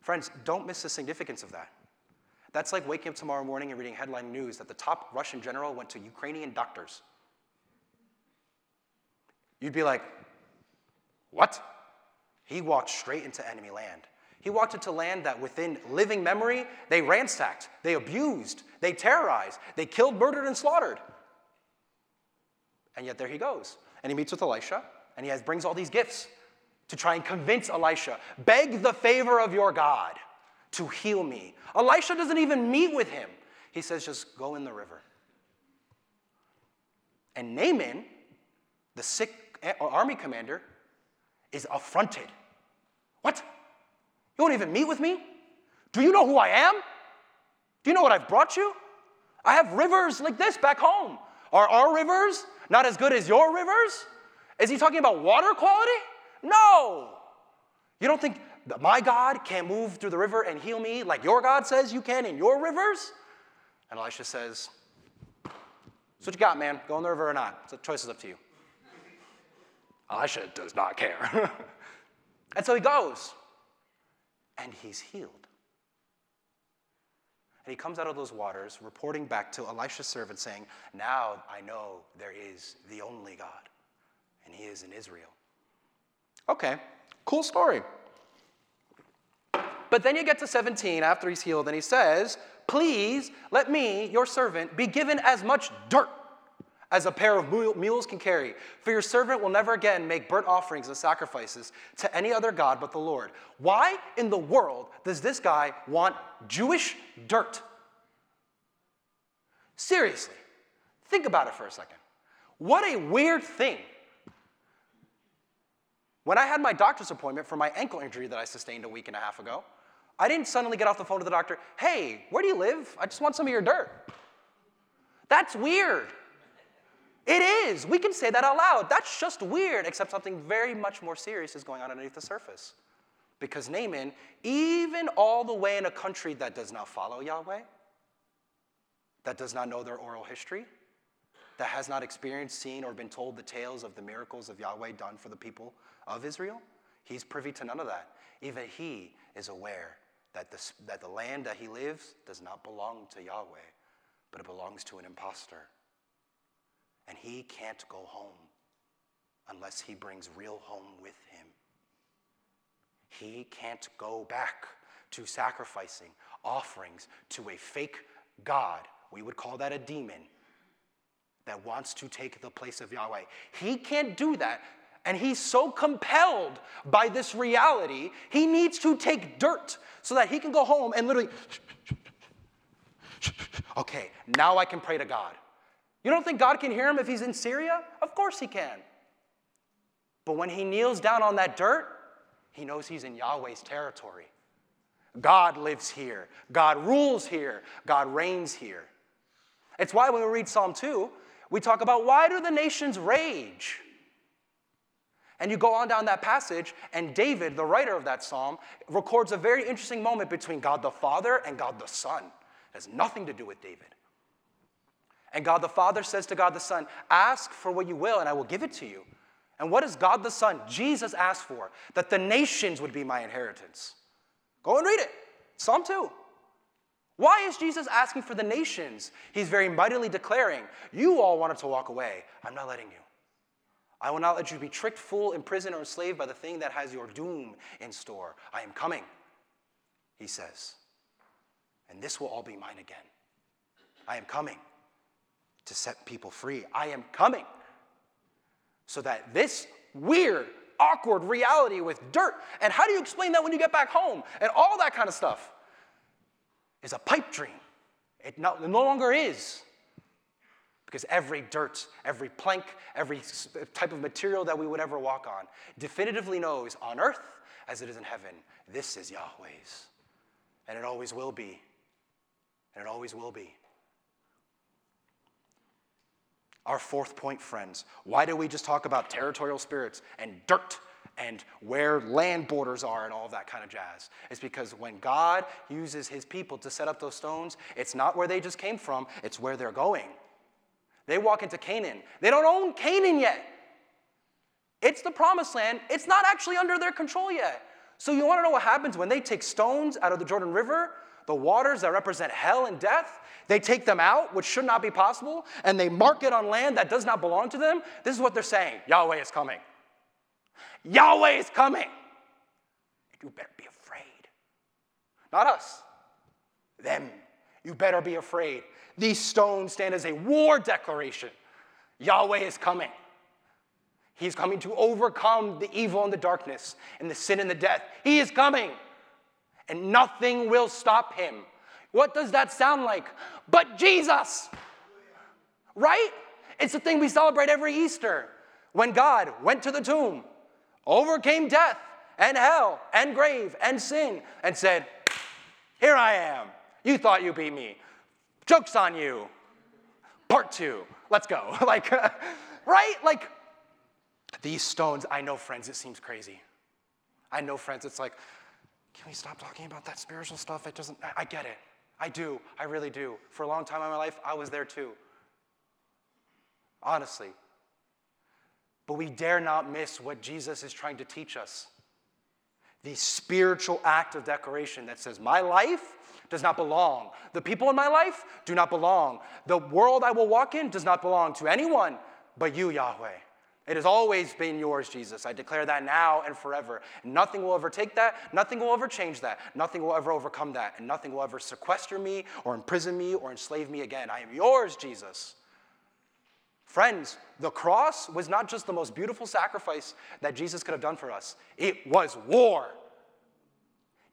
[SPEAKER 2] Friends, don't miss the significance of that. That's like waking up tomorrow morning and reading headline news that the top Russian general went to Ukrainian doctors you'd be like, what? He walked straight into enemy land. He walked into land that within living memory, they ransacked, they abused, they terrorized, they killed, murdered, and slaughtered. And yet there he goes. And he meets with Elisha, and he has, brings all these gifts to try and convince Elisha beg the favor of your God to heal me. Elisha doesn't even meet with him. He says, just go in the river. And Naaman, the sick army commander, is affronted. What? You won't even meet with me? Do you know who I am? Do you know what I've brought you? I have rivers like this back home. Are our rivers not as good as your rivers? Is he talking about water quality? No. You don't think that my God can move through the river and heal me like your God says you can in your rivers? And Elisha says, So what you got, man? Go in the river or not? The choice is up to you. Elisha does not care. and so he goes, and he's healed. And he comes out of those waters, reporting back to Elisha's servant, saying, Now I know there is the only God, and he is in Israel. Okay, cool story. But then you get to 17 after he's healed, and he says, Please let me, your servant, be given as much dirt as a pair of mules can carry. For your servant will never again make burnt offerings and sacrifices to any other God but the Lord. Why in the world does this guy want Jewish dirt? Seriously, think about it for a second. What a weird thing. When I had my doctor's appointment for my ankle injury that I sustained a week and a half ago, I didn't suddenly get off the phone to the doctor, hey, where do you live? I just want some of your dirt. That's weird. It is. We can say that out loud. That's just weird, except something very much more serious is going on underneath the surface. Because Naaman, even all the way in a country that does not follow Yahweh, that does not know their oral history, that has not experienced, seen, or been told the tales of the miracles of Yahweh done for the people of Israel, he's privy to none of that. Even he is aware that the, that the land that he lives does not belong to Yahweh, but it belongs to an impostor. And he can't go home unless he brings real home with him. He can't go back to sacrificing offerings to a fake God. We would call that a demon that wants to take the place of Yahweh. He can't do that. And he's so compelled by this reality, he needs to take dirt so that he can go home and literally, okay, now I can pray to God. You don't think God can hear him if he's in Syria? Of course he can. But when he kneels down on that dirt, he knows he's in Yahweh's territory. God lives here. God rules here. God reigns here. It's why when we read Psalm 2, we talk about why do the nations rage? And you go on down that passage, and David, the writer of that psalm, records a very interesting moment between God the Father and God the Son. It has nothing to do with David. And God the Father says to God the Son, Ask for what you will, and I will give it to you. And what does God the Son, Jesus, ask for? That the nations would be my inheritance. Go and read it. Psalm 2. Why is Jesus asking for the nations? He's very mightily declaring, You all wanted to walk away. I'm not letting you. I will not let you be tricked, fool, imprisoned, or enslaved by the thing that has your doom in store. I am coming, he says. And this will all be mine again. I am coming to set people free. I am coming. So that this weird, awkward reality with dirt, and how do you explain that when you get back home, and all that kind of stuff, is a pipe dream. It no, it no longer is. Because every dirt, every plank, every type of material that we would ever walk on definitively knows on earth as it is in heaven, this is Yahweh's. And it always will be. And it always will be. Our fourth point, friends. Why do we just talk about territorial spirits and dirt and where land borders are and all of that kind of jazz? It's because when God uses his people to set up those stones, it's not where they just came from, it's where they're going. They walk into Canaan. They don't own Canaan yet. It's the promised land, it's not actually under their control yet. So, you want to know what happens when they take stones out of the Jordan River? The waters that represent hell and death, they take them out, which should not be possible, and they mark it on land that does not belong to them. This is what they're saying Yahweh is coming. Yahweh is coming. You better be afraid. Not us, them. You better be afraid. These stones stand as a war declaration. Yahweh is coming. He's coming to overcome the evil and the darkness and the sin and the death. He is coming, and nothing will stop him. What does that sound like? But Jesus, right? It's the thing we celebrate every Easter when God went to the tomb, overcame death and hell and grave and sin, and said, Here I am. You thought you beat me. Joke's on you. Part two. Let's go. like, right? Like, these stones, I know, friends, it seems crazy. I know, friends, it's like, can we stop talking about that spiritual stuff? It doesn't, I, I get it. I do. I really do. For a long time in my life, I was there too. Honestly. But we dare not miss what Jesus is trying to teach us the spiritual act of declaration that says, My life does not belong. The people in my life do not belong. The world I will walk in does not belong to anyone but you, Yahweh. It has always been yours, Jesus. I declare that now and forever. Nothing will ever take that. Nothing will ever change that. Nothing will ever overcome that. And nothing will ever sequester me or imprison me or enslave me again. I am yours, Jesus. Friends, the cross was not just the most beautiful sacrifice that Jesus could have done for us, it was war.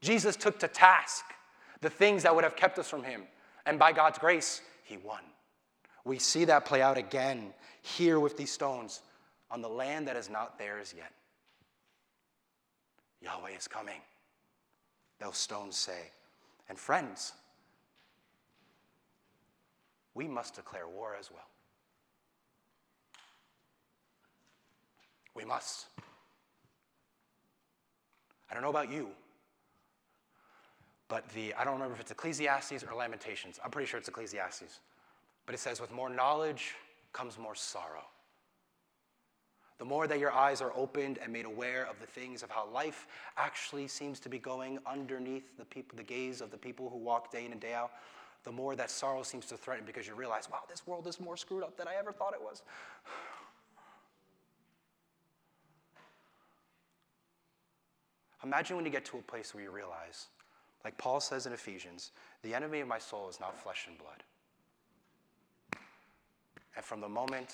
[SPEAKER 2] Jesus took to task the things that would have kept us from him. And by God's grace, he won. We see that play out again here with these stones on the land that is not theirs yet. Yahweh is coming, those stones say. And friends, we must declare war as well. We must. I don't know about you, but the, I don't remember if it's Ecclesiastes or Lamentations. I'm pretty sure it's Ecclesiastes. But it says, with more knowledge comes more sorrow. The more that your eyes are opened and made aware of the things of how life actually seems to be going underneath the, the gaze of the people who walk day in and day out, the more that sorrow seems to threaten because you realize, wow, this world is more screwed up than I ever thought it was. Imagine when you get to a place where you realize, like Paul says in Ephesians, the enemy of my soul is not flesh and blood. And from the moment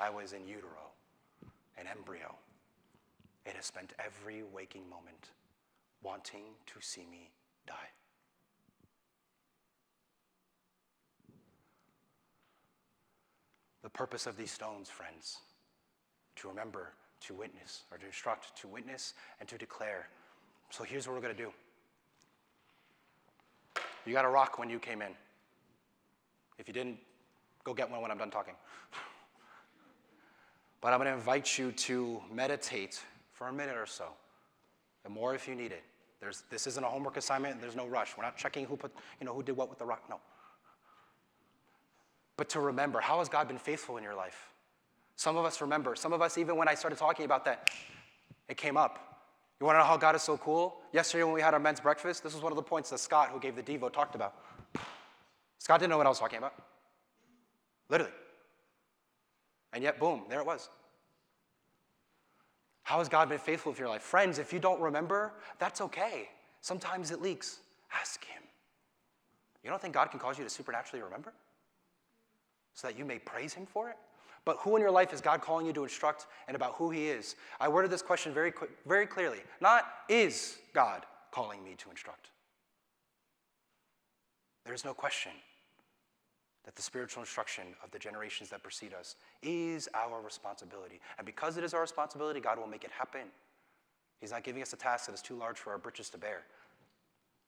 [SPEAKER 2] I was in utero, an embryo, it has spent every waking moment wanting to see me die. The purpose of these stones, friends, to remember, to witness, or to instruct, to witness, and to declare. So here's what we're going to do. You got a rock when you came in. If you didn't, go get one when I'm done talking. But I'm going to invite you to meditate for a minute or so, and more if you need it. There's, this isn't a homework assignment. There's no rush. We're not checking who put, you know, who did what with the rock. No. But to remember, how has God been faithful in your life? Some of us remember. Some of us, even when I started talking about that, it came up. You want to know how God is so cool? Yesterday, when we had our men's breakfast, this was one of the points that Scott, who gave the Devo, talked about. Scott didn't know what I was talking about. Literally. And yet, boom, there it was. How has God been faithful with your life? Friends, if you don't remember, that's okay. Sometimes it leaks. Ask Him. You don't think God can cause you to supernaturally remember? So that you may praise Him for it? But who in your life is God calling you to instruct and about who He is? I worded this question very, very clearly. Not is God calling me to instruct? There is no question that the spiritual instruction of the generations that precede us is our responsibility. And because it is our responsibility, God will make it happen. He's not giving us a task that is too large for our britches to bear.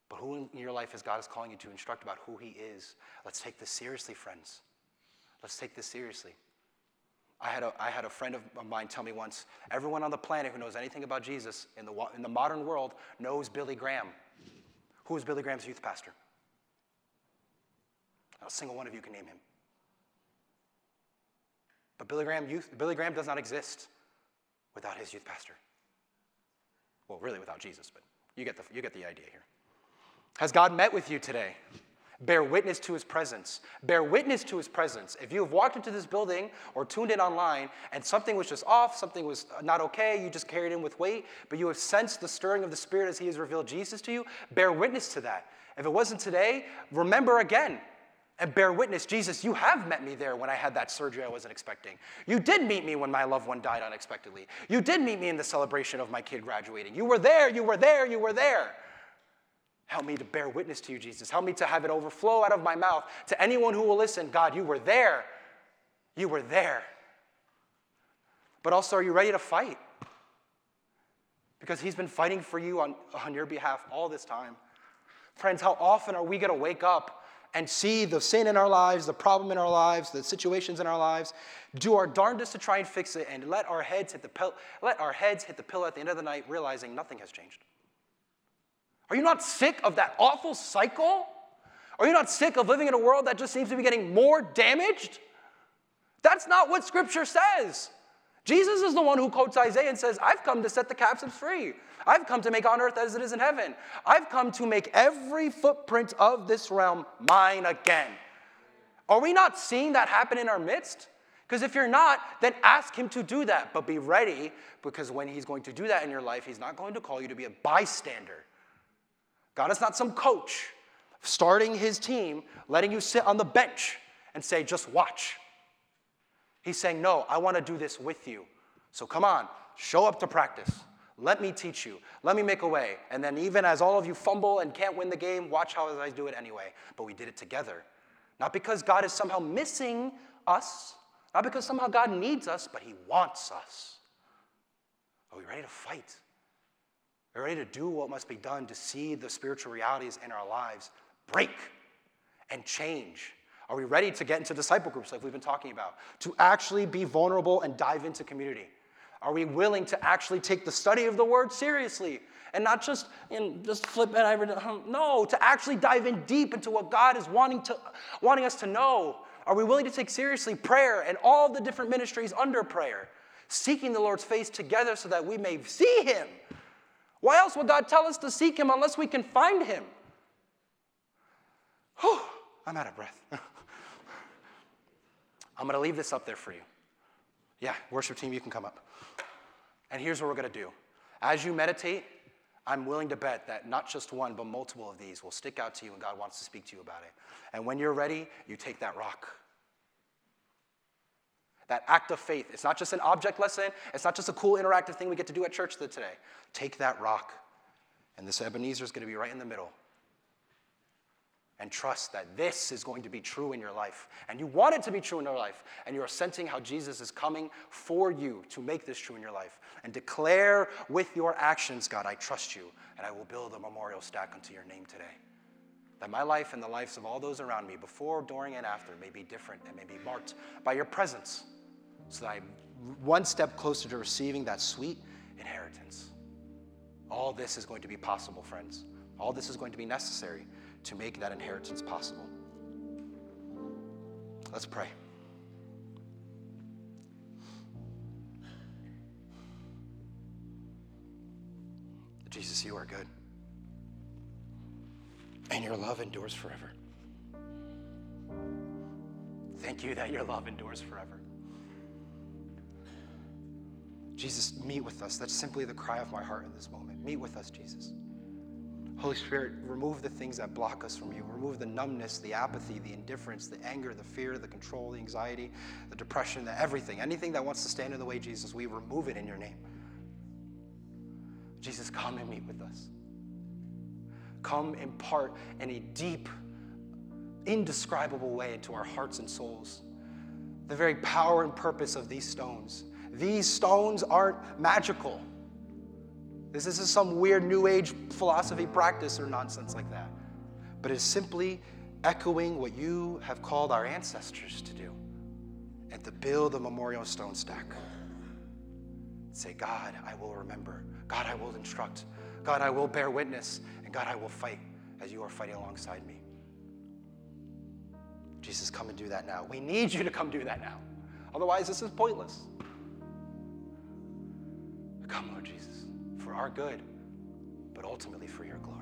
[SPEAKER 2] But who in your life is God is calling you to instruct about who He is? Let's take this seriously, friends. Let's take this seriously. I had, a, I had a friend of mine tell me once everyone on the planet who knows anything about Jesus in the, in the modern world knows Billy Graham. Who is Billy Graham's youth pastor? Not a single one of you can name him. But Billy Graham, youth, Billy Graham does not exist without his youth pastor. Well, really without Jesus, but you get the, you get the idea here. Has God met with you today? Bear witness to his presence. Bear witness to his presence. If you have walked into this building or tuned in online and something was just off, something was not okay, you just carried in with weight, but you have sensed the stirring of the Spirit as he has revealed Jesus to you, bear witness to that. If it wasn't today, remember again and bear witness Jesus, you have met me there when I had that surgery I wasn't expecting. You did meet me when my loved one died unexpectedly. You did meet me in the celebration of my kid graduating. You were there, you were there, you were there. Help me to bear witness to you, Jesus. Help me to have it overflow out of my mouth to anyone who will listen. God, you were there. You were there. But also, are you ready to fight? Because He's been fighting for you on, on your behalf all this time. Friends, how often are we going to wake up and see the sin in our lives, the problem in our lives, the situations in our lives, do our darndest to try and fix it, and let our heads hit the, pill- let our heads hit the pillow at the end of the night, realizing nothing has changed? Are you not sick of that awful cycle? Are you not sick of living in a world that just seems to be getting more damaged? That's not what Scripture says. Jesus is the one who quotes Isaiah and says, I've come to set the captives free. I've come to make on earth as it is in heaven. I've come to make every footprint of this realm mine again. Are we not seeing that happen in our midst? Because if you're not, then ask Him to do that. But be ready, because when He's going to do that in your life, He's not going to call you to be a bystander. God is not some coach starting his team, letting you sit on the bench and say, just watch. He's saying, no, I want to do this with you. So come on, show up to practice. Let me teach you. Let me make a way. And then, even as all of you fumble and can't win the game, watch how I do it anyway. But we did it together. Not because God is somehow missing us, not because somehow God needs us, but He wants us. Are we ready to fight? Are We're ready to do what must be done to see the spiritual realities in our lives break and change. Are we ready to get into disciple groups like we've been talking about? To actually be vulnerable and dive into community? Are we willing to actually take the study of the word seriously and not just know, just flip it? over? No, to actually dive in deep into what God is wanting to wanting us to know. Are we willing to take seriously prayer and all the different ministries under prayer, seeking the Lord's face together so that we may see Him? Why else would God tell us to seek Him unless we can find Him? Whew, I'm out of breath. I'm going to leave this up there for you. Yeah, worship team, you can come up. And here's what we're going to do. As you meditate, I'm willing to bet that not just one, but multiple of these will stick out to you and God wants to speak to you about it. And when you're ready, you take that rock. That act of faith. It's not just an object lesson, it's not just a cool interactive thing we get to do at church today. Take that rock, and this Ebenezer is going to be right in the middle and trust that this is going to be true in your life. And you want it to be true in your life. And you are sensing how Jesus is coming for you to make this true in your life. And declare with your actions, God, I trust you, and I will build a memorial stack unto your name today. That my life and the lives of all those around me, before, during, and after, may be different and may be marked by your presence, so that I'm one step closer to receiving that sweet inheritance. All this is going to be possible, friends. All this is going to be necessary to make that inheritance possible. Let's pray. Jesus, you are good. And your love endures forever. Thank you that your love endures forever. Jesus, meet with us. That's simply the cry of my heart in this moment. Meet with us, Jesus. Holy Spirit, remove the things that block us from you. Remove the numbness, the apathy, the indifference, the anger, the fear, the control, the anxiety, the depression, the everything. Anything that wants to stand in the way, Jesus, we remove it in your name. Jesus, come and meet with us. Come impart in a deep, indescribable way into our hearts and souls the very power and purpose of these stones. These stones aren't magical. This isn't some weird New Age philosophy practice or nonsense like that, but it's simply echoing what you have called our ancestors to do and to build a memorial stone stack. Say, God, I will remember. God, I will instruct. God, I will bear witness. And God, I will fight as you are fighting alongside me. Jesus, come and do that now. We need you to come do that now. Otherwise, this is pointless. Come, Lord Jesus for our good, but ultimately for your glory.